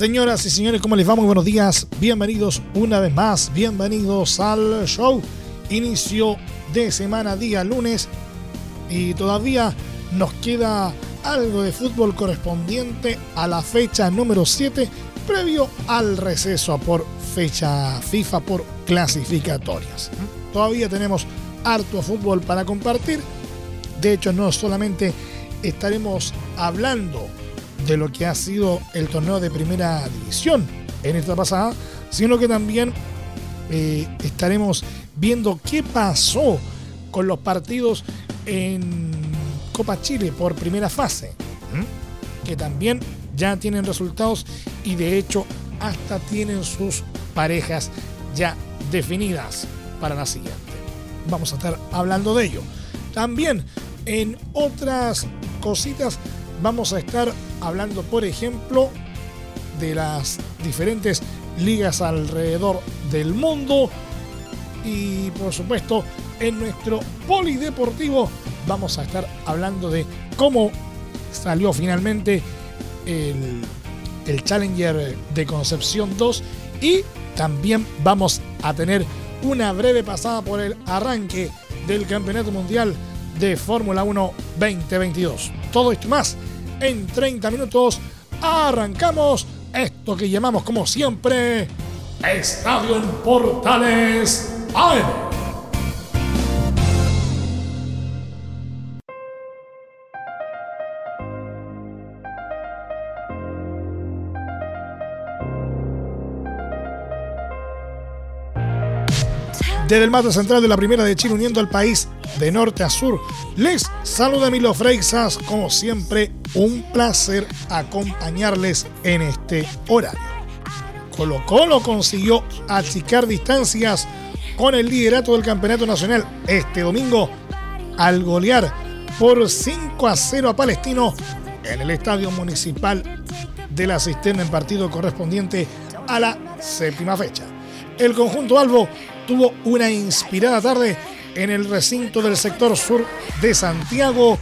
Señoras y señores, ¿cómo les va? Muy buenos días. Bienvenidos una vez más. Bienvenidos al show. Inicio de semana, día lunes. Y todavía nos queda algo de fútbol correspondiente a la fecha número 7, previo al receso por fecha FIFA por clasificatorias. Todavía tenemos harto fútbol para compartir. De hecho, no solamente estaremos hablando de lo que ha sido el torneo de primera división en esta pasada, sino que también eh, estaremos viendo qué pasó con los partidos en Copa Chile por primera fase, que también ya tienen resultados y de hecho hasta tienen sus parejas ya definidas para la siguiente. Vamos a estar hablando de ello. También en otras cositas vamos a estar hablando, por ejemplo, de las diferentes ligas alrededor del mundo. Y por supuesto, en nuestro polideportivo vamos a estar hablando de cómo salió finalmente el, el Challenger de Concepción 2 y también vamos a tener una breve pasada por el arranque del Campeonato Mundial de Fórmula 1 2022. Todo esto más en 30 minutos. Arrancamos esto que llamamos como siempre Estadio en Portales AM. Desde el mate central de la Primera de Chile, uniendo al país de norte a sur, les saluda Milo Freixas. Como siempre, un placer acompañarles en este horario. Colo Colo consiguió achicar distancias con el liderato del Campeonato Nacional este domingo al golear por 5 a 0 a Palestino en el Estadio Municipal de la Cisterna en partido correspondiente a la séptima fecha. El conjunto Albo tuvo una inspirada tarde en el recinto del sector sur de Santiago,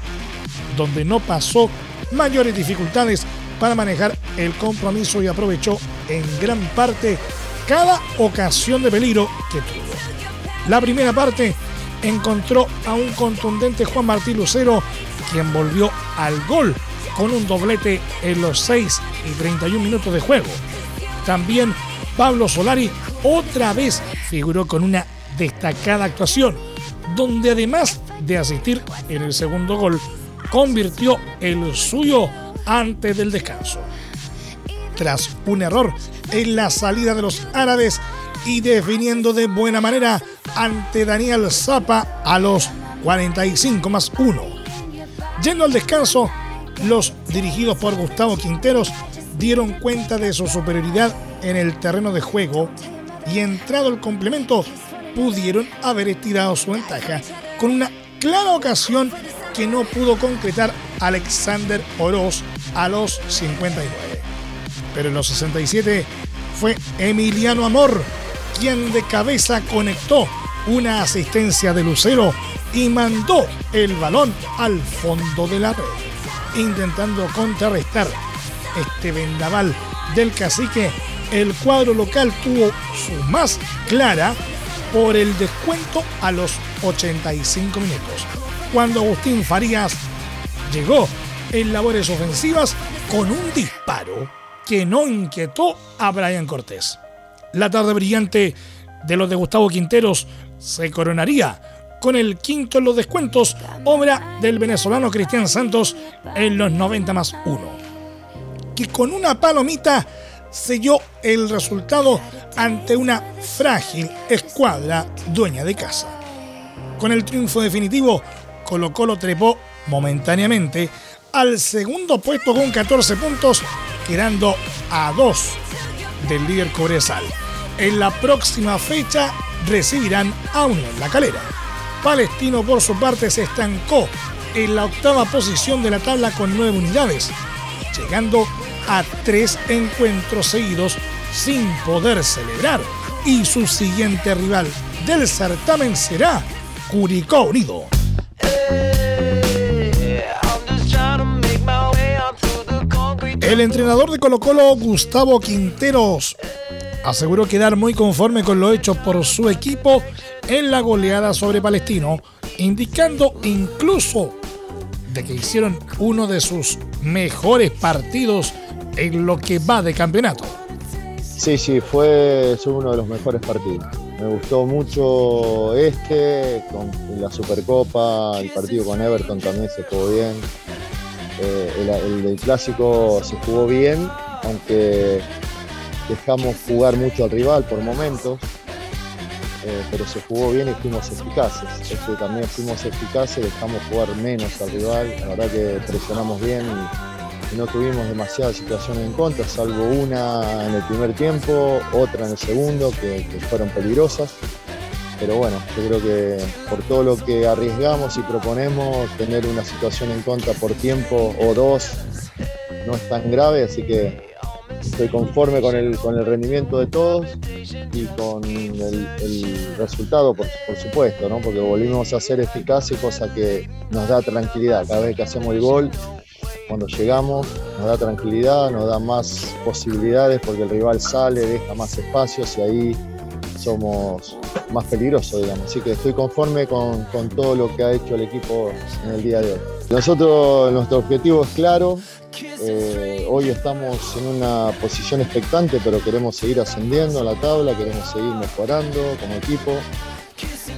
donde no pasó mayores dificultades para manejar el compromiso y aprovechó en gran parte cada ocasión de peligro que tuvo. La primera parte encontró a un contundente Juan Martín Lucero, quien volvió al gol con un doblete en los 6 y 31 minutos de juego. También Pablo Solari otra vez figuró con una destacada actuación, donde además de asistir en el segundo gol, convirtió el suyo antes del descanso. Tras un error en la salida de los árabes y definiendo de buena manera ante Daniel Zapa a los 45 más 1. Yendo al descanso, los dirigidos por Gustavo Quinteros dieron cuenta de su superioridad en el terreno de juego y entrado el complemento pudieron haber estirado su ventaja con una clara ocasión que no pudo concretar Alexander Oroz a los 59. Pero en los 67 fue Emiliano Amor quien de cabeza conectó una asistencia de Lucero y mandó el balón al fondo de la red, intentando contrarrestar este vendaval del cacique el cuadro local tuvo su más clara por el descuento a los 85 minutos, cuando Agustín Farías llegó en labores ofensivas con un disparo que no inquietó a Brian Cortés. La tarde brillante de los de Gustavo Quinteros se coronaría con el quinto en los descuentos, obra del venezolano Cristian Santos en los 90 más 1, que con una palomita selló el resultado ante una frágil escuadra dueña de casa. Con el triunfo definitivo, Colo Colo trepó momentáneamente al segundo puesto con 14 puntos quedando a dos del líder Cobresal. En la próxima fecha recibirán a Unión La Calera. Palestino por su parte se estancó en la octava posición de la tabla con nueve unidades, llegando a tres encuentros seguidos sin poder celebrar. Y su siguiente rival del certamen será Curicó Unido. El entrenador de Colo Colo, Gustavo Quinteros, aseguró quedar muy conforme con lo hecho por su equipo en la goleada sobre Palestino, indicando incluso de que hicieron uno de sus mejores partidos en lo que va de campeonato. Sí, sí, fue, uno de los mejores partidos. Me gustó mucho este, con la Supercopa, el partido con Everton también se jugó bien. Eh, el, el, clásico se jugó bien, aunque dejamos jugar mucho al rival por momentos, eh, pero se jugó bien y fuimos eficaces. Este también fuimos eficaces, dejamos jugar menos al rival, la verdad que presionamos bien y, no tuvimos demasiadas situaciones en contra, salvo una en el primer tiempo, otra en el segundo, que, fueron peligrosas. Pero bueno, yo creo que por todo lo que arriesgamos y proponemos, tener una situación en contra por tiempo o dos no es tan grave, así que estoy conforme con el, con el rendimiento de todos y con el, resultado, por, supuesto, ¿no? porque volvimos a ser eficaces, cosa que nos da tranquilidad. Cada vez que hacemos el gol, cuando llegamos, nos da tranquilidad, nos da más posibilidades porque el rival sale, deja más espacios y ahí somos más peligrosos, digamos. Así que estoy conforme con, todo lo que ha hecho el equipo en el día de hoy. Nosotros, nuestro objetivo es claro, eh, hoy estamos en una posición expectante, pero queremos seguir ascendiendo en la tabla, queremos seguir mejorando como equipo,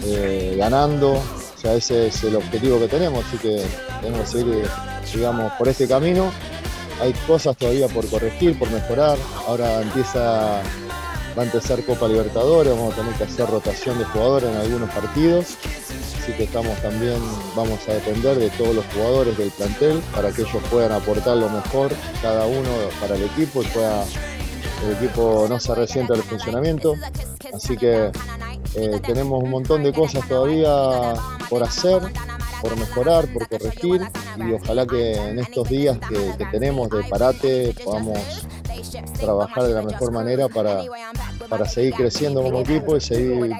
eh, ganando. O sea, ese es el objetivo que tenemos, así que tenemos que seguir, digamos, por este camino. Hay cosas todavía por corregir, por mejorar. Ahora empieza, va a empezar Copa Libertadores, vamos a tener que hacer rotación de jugadores en algunos partidos así que estamos también, vamos a depender de todos los jugadores del plantel para que ellos puedan aportar lo mejor cada uno para el equipo y pueda el equipo no se resienta del funcionamiento. Así que eh, tenemos un montón de cosas todavía por hacer, por mejorar, por corregir y ojalá que en estos días que tenemos de parate podamos trabajar de la mejor manera para, para seguir creciendo como equipo y seguir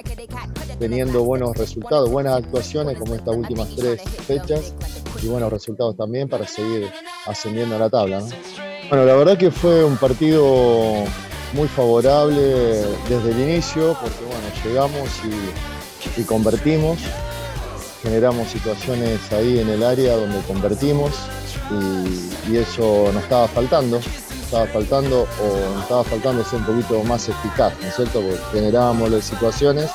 teniendo buenos resultados, buenas actuaciones como estas últimas tres fechas y buenos resultados también para seguir ascendiendo a la tabla. Bueno, la verdad que fue un partido muy favorable desde el inicio porque bueno, llegamos y, convertimos, generamos situaciones ahí en el área donde convertimos y, eso nos estaba faltando estaba faltando o estaba faltando ser un poquito más eficaz, ¿no es cierto? Porque generábamos las situaciones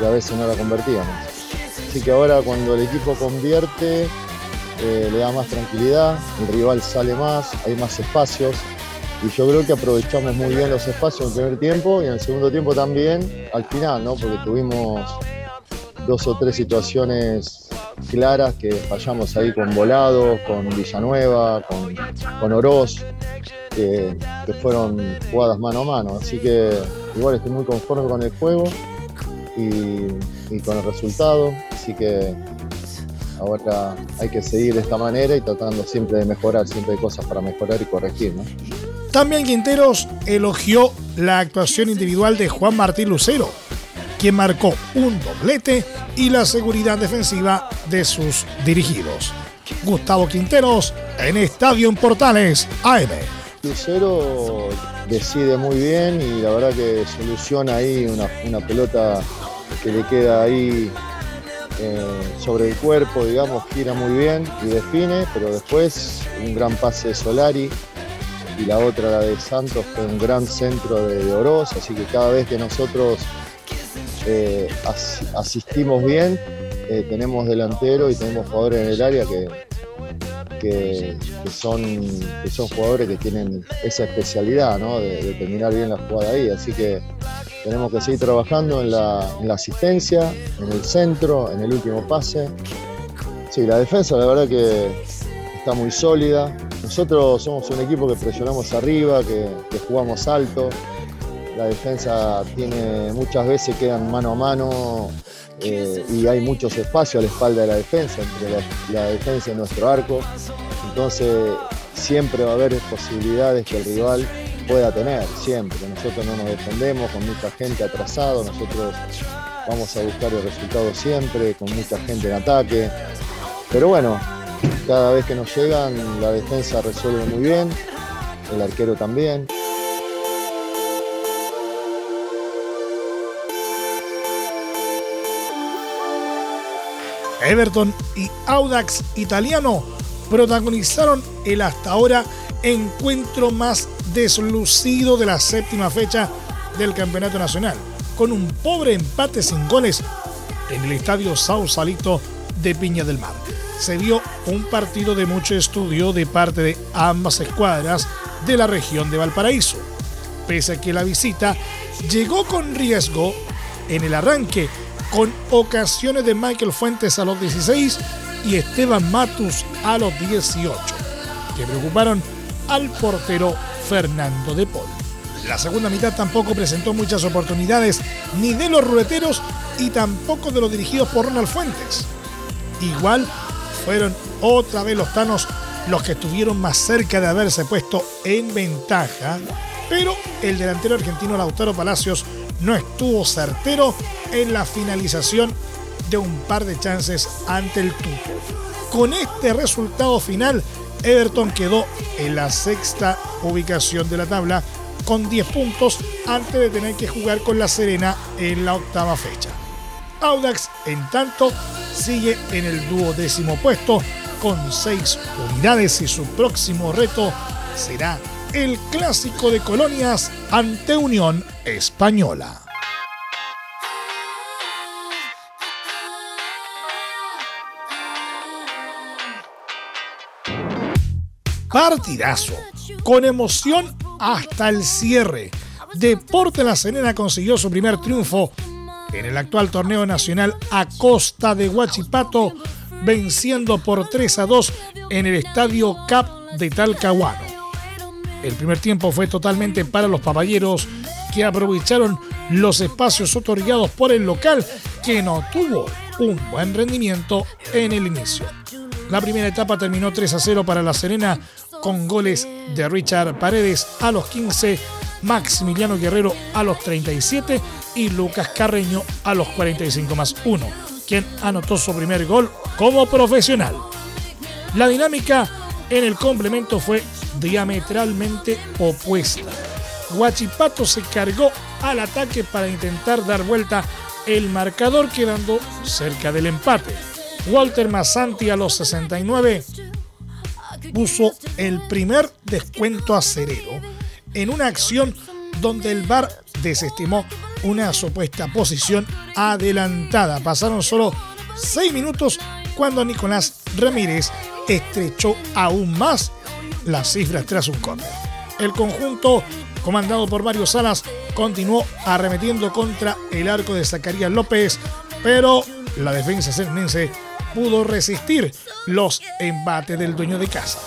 y a veces no la convertíamos. Así que ahora cuando el equipo convierte, eh, le da más tranquilidad, el rival sale más, hay más espacios y yo creo que aprovechamos muy bien los espacios en el primer tiempo y en el segundo tiempo también al final, ¿no? Porque tuvimos dos o tres situaciones claras que fallamos ahí con Volado, con Villanueva, con, con Oroz, que, fueron jugadas mano a mano. Así que igual estoy muy conforme con el juego y, con el resultado. Así que ahora hay que seguir de esta manera y tratando siempre de mejorar, siempre hay cosas para mejorar y corregir. También Quinteros elogió la actuación individual de Juan Martín Lucero, quien marcó un doblete y la seguridad defensiva de sus dirigidos. Gustavo Quinteros en Estadio Portales AM. Lucero decide muy bien y la verdad que soluciona ahí una, pelota que le queda ahí eh, sobre el cuerpo, digamos, gira muy bien y define, pero después un gran pase de Solari y la otra, la de Santos, fue un gran centro de, Oroz, así que cada vez que nosotros eh, asistimos bien, eh, tenemos delantero y tenemos jugadores en el área que, que, son, que son jugadores que tienen esa especialidad de, terminar bien la jugada ahí. Así que tenemos que seguir trabajando en la, asistencia, en el centro, en el último pase. Sí, la defensa la verdad que está muy sólida. nosotros somos un equipo que presionamos arriba, que, jugamos alto. La defensa tiene muchas veces quedan mano a mano eh, y hay muchos espacios a la espalda de la defensa, entre la, defensa y nuestro arco. Entonces siempre va a haber posibilidades que el rival pueda tener, siempre. Nosotros no nos defendemos con mucha gente atrasado, nosotros vamos a buscar el resultado siempre, con mucha gente en ataque. Pero bueno, cada vez que nos llegan, la defensa resuelve muy bien, el arquero también. Everton y Audax Italiano protagonizaron el hasta ahora encuentro más deslucido de la séptima fecha del Campeonato Nacional, con un pobre empate sin goles en el estadio Sausalito de Piña del Mar. Se vio un partido de mucho estudio de parte de ambas escuadras de la región de Valparaíso, pese a que la visita llegó con riesgo en el arranque, con ocasiones de Michael Fuentes a los 16 y Esteban Matus a los 18, que preocuparon al portero Fernando de Paul. La segunda mitad tampoco presentó muchas oportunidades ni de los ruleteros y tampoco de los dirigidos por Ronald Fuentes. Igual fueron otra vez los Tanos los que estuvieron más cerca de haberse puesto en ventaja, pero el delantero argentino Lautaro Palacios no estuvo certero en la finalización de un par de chances ante el Tuto. Con este resultado final, Everton quedó en la sexta ubicación de la tabla con 10 puntos antes de tener que jugar con la Serena en la octava fecha. Audax, en tanto, sigue en el duodécimo puesto con 6 unidades y su próximo reto será el clásico de colonias ante Unión Española. Partidazo, con emoción hasta el cierre. Deporte La Serena consiguió su primer triunfo en el actual torneo nacional a costa de Huachipato, venciendo por 3 a 2 en el estadio CAP de Talcahuano. El primer tiempo fue totalmente para los papayeros que aprovecharon los espacios otorgados por el local que no tuvo un buen rendimiento en el inicio. La primera etapa terminó 3 a 0 para La Serena con goles de Richard Paredes a los 15, Maximiliano Guerrero a los 37 y Lucas Carreño a los 45 más 1, quien anotó su primer gol como profesional. La dinámica en el complemento fue diametralmente opuesta. Guachipato se cargó al ataque para intentar dar vuelta el marcador quedando cerca del empate. Walter Massanti a los 69 puso el primer descuento acerero en una acción donde el VAR desestimó una supuesta posición adelantada. Pasaron solo seis minutos cuando Nicolás Ramírez estrechó aún más las cifras tras un córner. El conjunto, comandado por Mario Salas, continuó arremetiendo contra el arco de Zacarías López, pero la defensa serenense pudo resistir los embates del dueño de casa.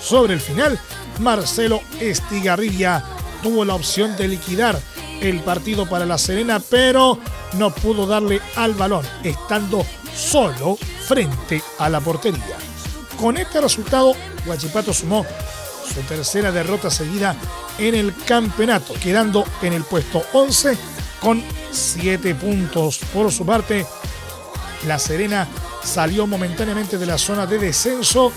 Sobre el final, Marcelo Estigarribia tuvo la opción de liquidar el partido para La Serena, pero no pudo darle al balón, estando solo frente a la portería. Con este resultado, Guachipato sumó su tercera derrota seguida en el campeonato, quedando en el puesto 11 con 7 puntos. Por su parte, La Serena salió momentáneamente de la zona de descenso,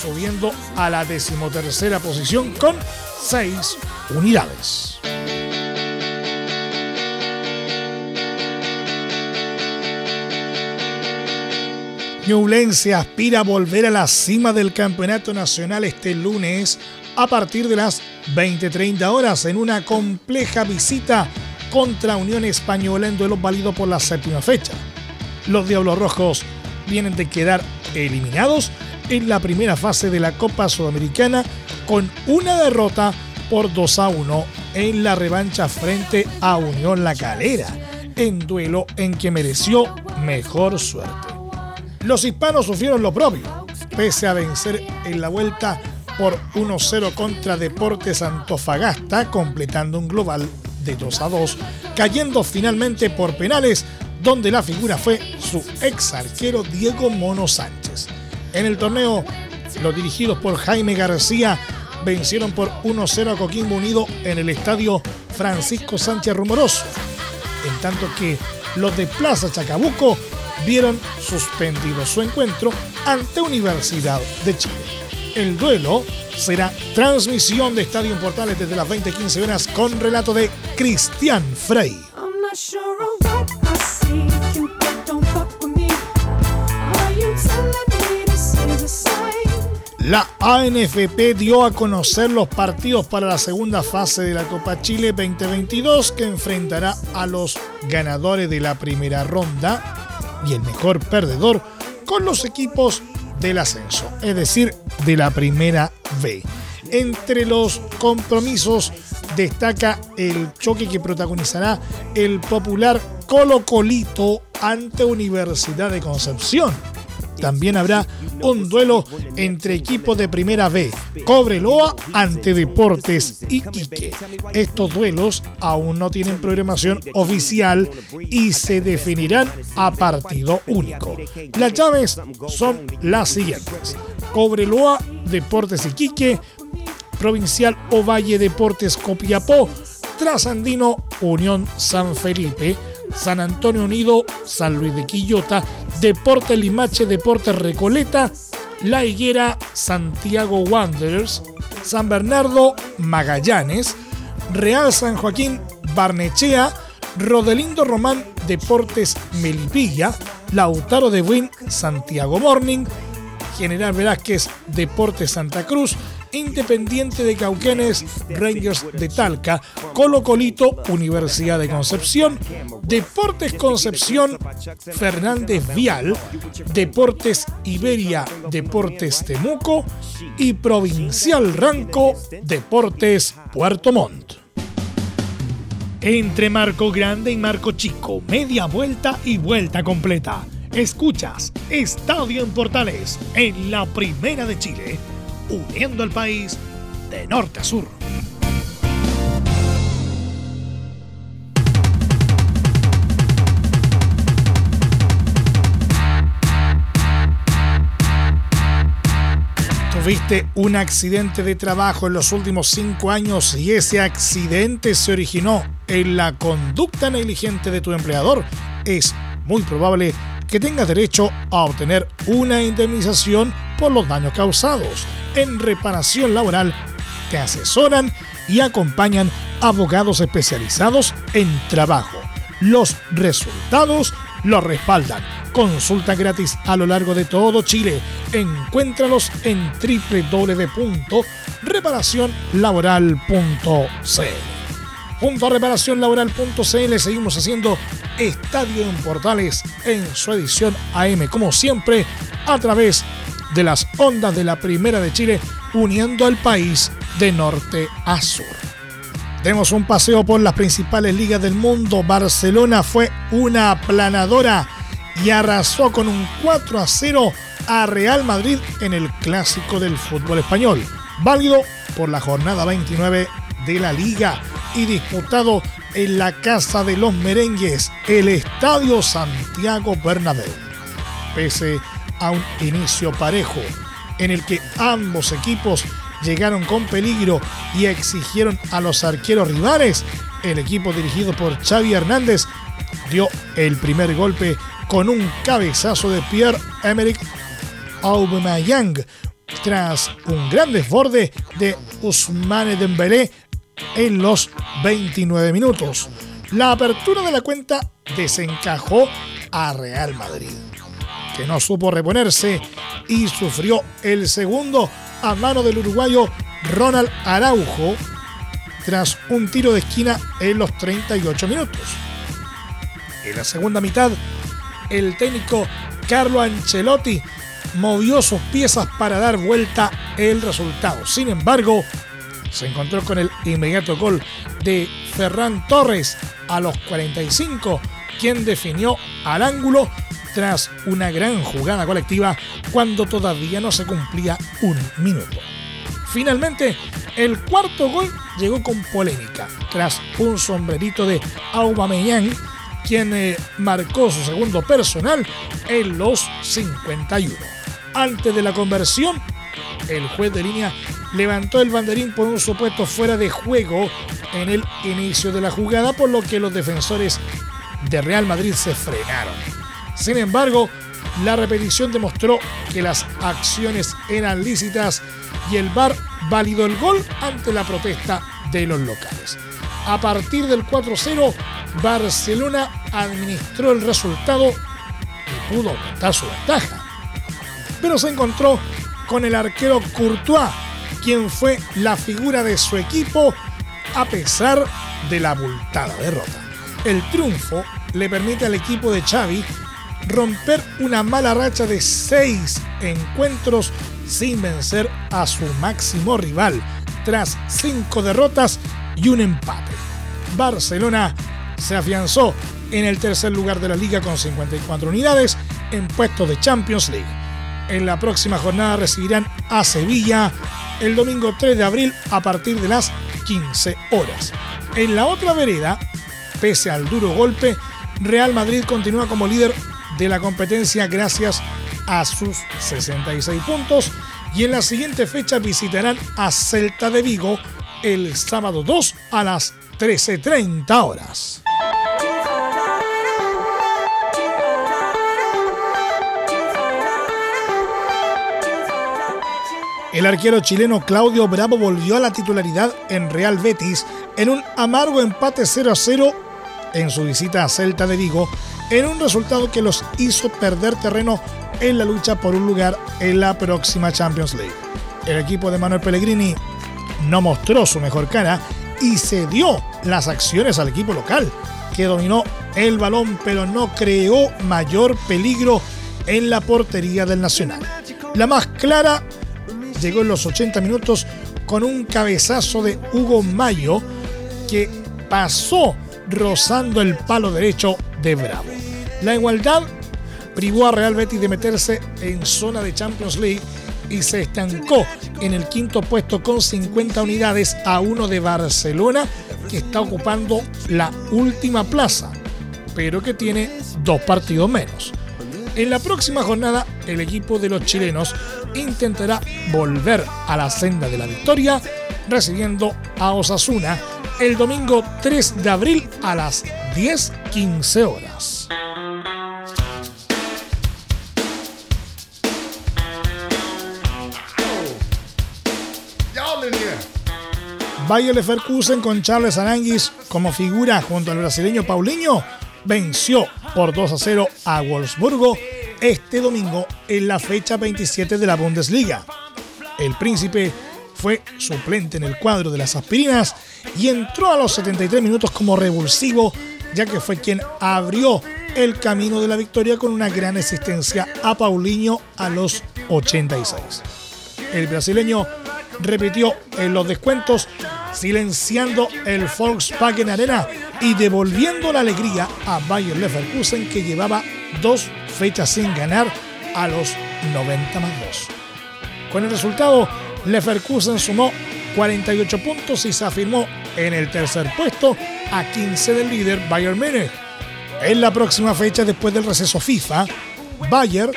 subiendo a la decimotercera posición con 6 unidades. Ñublense aspira a volver a la cima del campeonato nacional este lunes a partir de las 20:30 horas en una compleja visita contra Unión Española en duelo válido por la séptima fecha. Los Diablos Rojos vienen de quedar eliminados en la primera fase de la Copa Sudamericana con una derrota por 2 a 1 en la revancha frente a Unión La Calera, en duelo en que mereció mejor suerte. Los hispanos sufrieron lo propio, pese a vencer en la vuelta por 1-0 contra Deportes Antofagasta, completando un global de 2 a 2, cayendo finalmente por penales, donde la figura fue su ex arquero Diego Mono Sánchez. En el torneo, los dirigidos por Jaime García vencieron por 1-0 a Coquimbo Unido en el estadio Francisco Sánchez Rumoroso, en tanto que los de Plaza Chacabuco vieron suspendido su encuentro ante Universidad de Chile. El duelo será transmisión de Estadio Portales desde las 20:15 horas con relato de Cristian Frey. La ANFP dio a conocer los partidos para la segunda fase de la Copa Chile 2022 que enfrentará a los ganadores de la primera ronda y el mejor perdedor con los equipos del ascenso, es decir, de la primera B. Entre los compromisos destaca el choque que protagonizará el popular Colo Colito ante Universidad de Concepción también habrá un duelo entre equipos de Primera B, Cobreloa ante Deportes y Quique. Estos duelos aún no tienen programación oficial y se definirán a partido único. Las llaves son las siguientes. Cobreloa, Deportes y Quique, Provincial Ovalle Deportes Copiapó, Trasandino Unión San Felipe, San Antonio Unido, San Luis de Quillota, Deporte Limache, Deporte Recoleta, La Higuera, Santiago Wanderers, San Bernardo, Magallanes, Real San Joaquín, Barnechea, Rodelindo Román, Deportes Melipilla, Lautaro de Buin, Santiago Morning, General Velázquez, Deportes Santa Cruz, Independiente de Cauquenes, Rangers de Talca, Colo Colito, Universidad de Concepción, Deportes Concepción, Fernández Vial, Deportes Iberia, Deportes Temuco y Provincial Ranco, Deportes Puerto Montt. Entre Marco Grande y Marco Chico, media vuelta y vuelta completa. Escuchas Estadio en Portales en la Primera de Chile uniendo al país de norte a sur. Tuviste un accidente de trabajo en los últimos cinco años y ese accidente se originó en la conducta negligente de tu empleador. Es muy probable que tengas derecho a obtener una indemnización por los daños causados en reparación laboral te asesoran y acompañan abogados especializados en trabajo. Los resultados los respaldan. Consulta gratis a lo largo de todo Chile. Encuéntralos en www.reparacionlaboral.cl. Junto a reparacionlaboral.cl seguimos haciendo Estadio en Portales en su edición AM, como siempre, a través de las ondas de la Primera de Chile, uniendo al país de norte a sur. Demos un paseo por las principales ligas del mundo. Barcelona fue una aplanadora y arrasó con un 4 a 0 a Real Madrid en el clásico del fútbol español, válido por la jornada 29 de la liga y disputado en la casa de los merengues, el Estadio Santiago Bernabéu. Pese un inicio parejo, en el que ambos equipos llegaron con peligro y exigieron a los arqueros rivales, el equipo dirigido por Xavi Hernández dio el primer golpe con un cabezazo de Pierre-Emerick Aubameyang tras un gran desborde de Ousmane Dembélé en los 29 minutos. La apertura de la cuenta desencajó a Real Madrid que no supo reponerse y sufrió el segundo a mano del uruguayo Ronald Araujo tras un tiro de esquina en los 38 minutos. En la segunda mitad, el técnico Carlo Ancelotti movió sus piezas para dar vuelta el resultado. Sin embargo, se encontró con el inmediato gol de Ferran Torres a los 45, quien definió al ángulo tras una gran jugada colectiva cuando todavía no se cumplía un minuto. Finalmente, el cuarto gol llegó con polémica, tras un sombrerito de Aubameyang, quien eh, marcó su segundo personal en los 51. Antes de la conversión, el juez de línea levantó el banderín por un supuesto fuera de juego en el inicio de la jugada, por lo que los defensores de Real Madrid se frenaron. Sin embargo, la repetición demostró que las acciones eran lícitas y el VAR validó el gol ante la protesta de los locales. A partir del 4-0, Barcelona administró el resultado y pudo aumentar su ventaja. Pero se encontró con el arquero Courtois, quien fue la figura de su equipo a pesar de la abultada derrota. El triunfo le permite al equipo de Xavi romper una mala racha de seis encuentros sin vencer a su máximo rival, tras cinco derrotas y un empate. Barcelona se afianzó en el tercer lugar de la liga con 54 unidades en puestos de Champions League. En la próxima jornada recibirán a Sevilla el domingo 3 de abril a partir de las 15 horas. En la otra vereda, pese al duro golpe, Real Madrid continúa como líder de la competencia gracias a sus 66 puntos y en la siguiente fecha visitarán a Celta de Vigo el sábado 2 a las 13.30 horas. El arquero chileno Claudio Bravo volvió a la titularidad en Real Betis en un amargo empate 0 a 0 en su visita a Celta de Vigo en un resultado que los hizo perder terreno en la lucha por un lugar en la próxima Champions League. El equipo de Manuel Pellegrini no mostró su mejor cara y cedió las acciones al equipo local, que dominó el balón pero no creó mayor peligro en la portería del Nacional. La más clara llegó en los 80 minutos con un cabezazo de Hugo Mayo que pasó rozando el palo derecho de Bravo. La igualdad privó a Real Betis de meterse en zona de Champions League y se estancó en el quinto puesto con 50 unidades a uno de Barcelona, que está ocupando la última plaza, pero que tiene dos partidos menos. En la próxima jornada, el equipo de los chilenos intentará volver a la senda de la victoria, recibiendo a Osasuna el domingo 3 de abril a las 10.15 horas. Bayer Leverkusen con Charles Aranguis como figura junto al brasileño Paulinho venció por 2 a 0 a Wolfsburgo este domingo en la fecha 27 de la Bundesliga. El príncipe fue suplente en el cuadro de las aspirinas y entró a los 73 minutos como revulsivo, ya que fue quien abrió el camino de la victoria con una gran asistencia a Paulinho a los 86. El brasileño repitió en los descuentos, silenciando el Volkswagen Arena y devolviendo la alegría a Bayer Leverkusen que llevaba dos fechas sin ganar a los 90 más 2. Con el resultado, Leverkusen sumó 48 puntos y se afirmó en el tercer puesto a 15 del líder Bayern Múnich. En la próxima fecha después del receso FIFA, Bayer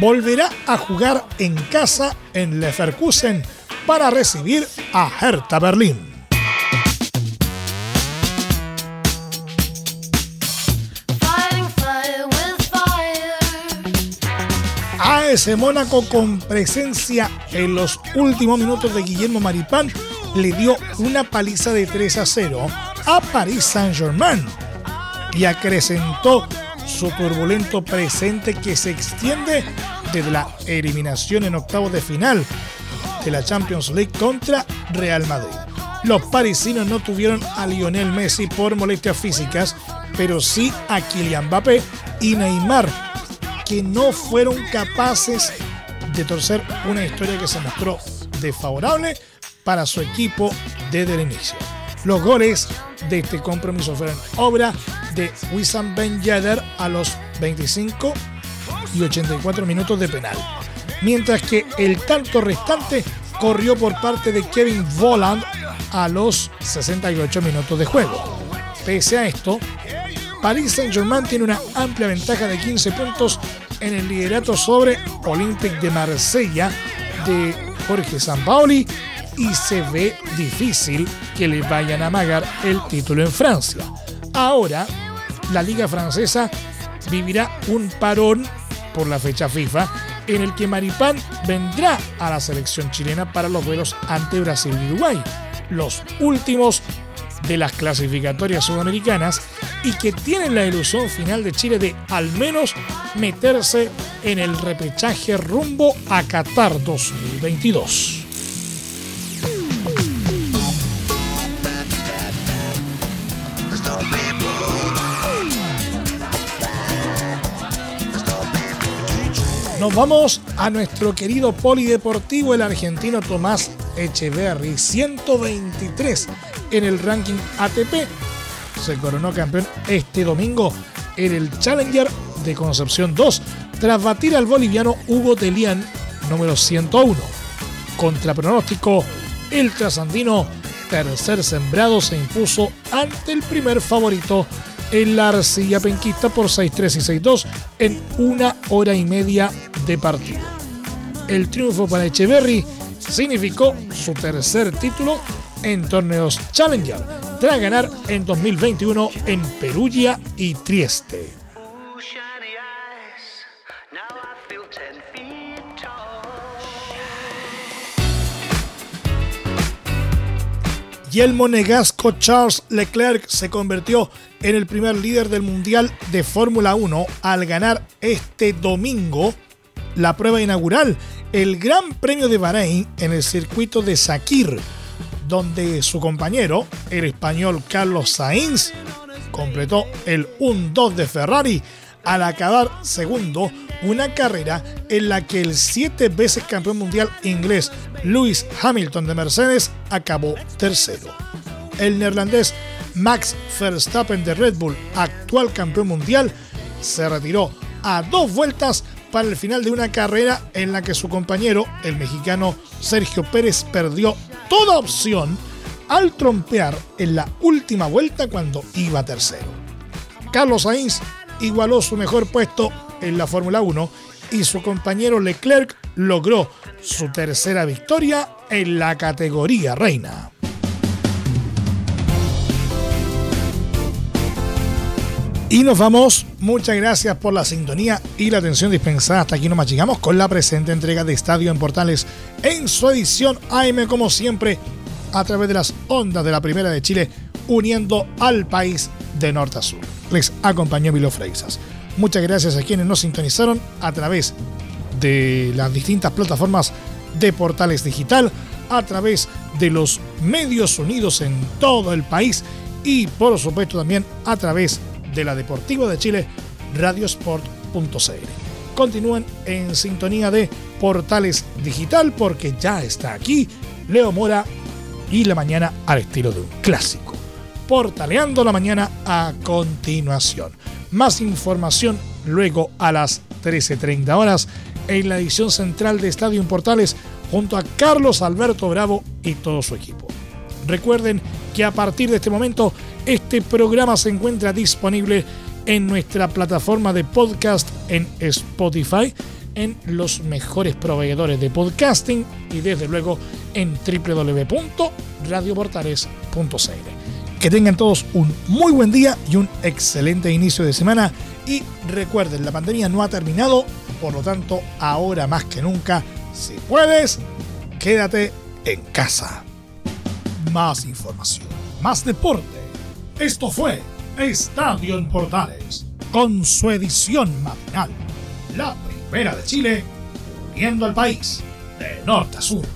volverá a jugar en casa en Leverkusen para recibir a Hertha Berlín. AS Mónaco con presencia en los últimos minutos de Guillermo Maripán le dio una paliza de 3 a 0 a Paris Saint-Germain y acrecentó su turbulento presente que se extiende desde la eliminación en octavos de final de la Champions League contra Real Madrid. Los parisinos no tuvieron a Lionel Messi por molestias físicas, pero sí a Kylian Mbappé y Neymar, que no fueron capaces de torcer una historia que se mostró desfavorable para su equipo desde el inicio. Los goles de este compromiso fueron obra de Wissam Ben Yedder a los 25 y 84 minutos de penal, mientras que el tanto restante corrió por parte de Kevin Volland a los 68 minutos de juego. Pese a esto, Paris Saint-Germain tiene una amplia ventaja de 15 puntos en el liderato sobre Olympique de Marsella de Jorge Sampaoli y se ve difícil que le vayan a amagar el título en Francia. Ahora, la liga francesa vivirá un parón por la fecha FIFA en el que Maripán vendrá a la selección chilena para los vuelos ante Brasil y Uruguay, los últimos de las clasificatorias sudamericanas y que tienen la ilusión final de Chile de al menos meterse en el repechaje rumbo a Qatar 2022. Nos vamos a nuestro querido polideportivo, el argentino Tomás Echeverry, 123 en el ranking ATP. Se coronó campeón este domingo en el Challenger de Concepción 2, tras batir al boliviano Hugo Telian, número 101. Contra pronóstico, el trasandino tercer sembrado se impuso ante el primer favorito en la arcilla penquista por 6-3 y 6-2 en una hora y media de partido. El triunfo para Echeverry significó su tercer título en torneos Challenger, tras ganar en 2021 en Perugia y Trieste. Y el monegasco Charles Leclerc se convirtió en el primer líder del Mundial de Fórmula 1 al ganar este domingo la prueba inaugural, el Gran Premio de Bahrein en el circuito de Sakir, donde su compañero, el español Carlos Sainz, completó el 1-2 de Ferrari al acabar segundo una carrera en la que el siete veces campeón mundial inglés Lewis Hamilton de Mercedes acabó tercero. El neerlandés Max Verstappen de Red Bull, actual campeón mundial, se retiró a dos vueltas para el final de una carrera en la que su compañero, el mexicano Sergio Pérez, perdió toda opción al trompear en la última vuelta cuando iba tercero. Carlos Sainz igualó su mejor puesto en la Fórmula 1 y su compañero Leclerc logró su tercera victoria en la categoría reina. Y nos vamos. Muchas gracias por la sintonía y la atención dispensada. Hasta aquí nos llegamos con la presente entrega de Estadio en Portales en su edición AM, como siempre, a través de las ondas de la Primera de Chile, uniendo al país de norte a sur. Les acompañó Milo Freixas. Muchas gracias a quienes nos sintonizaron a través de las distintas plataformas de Portales Digital, a través de los medios unidos en todo el país y por supuesto también a través de la Deportiva de Chile, radiosport.cl. Continúen en sintonía de Portales Digital porque ya está aquí Leo Mora y la mañana al estilo de un clásico. Portaleando la mañana a continuación. Más información luego a las 13.30 horas en la edición central de Estadio Portales junto a Carlos Alberto Bravo y todo su equipo. Recuerden que a partir de este momento este programa se encuentra disponible en nuestra plataforma de podcast en Spotify, en los mejores proveedores de podcasting y desde luego en www.radioportales.cl. Que tengan todos un muy buen día y un excelente inicio de semana. Y recuerden, la pandemia no ha terminado, por lo tanto, ahora más que nunca, si puedes, quédate en casa. Más información, más deporte. Esto fue Estadio en Portales, con su edición matinal. La primera de Chile, viendo al país de norte a sur.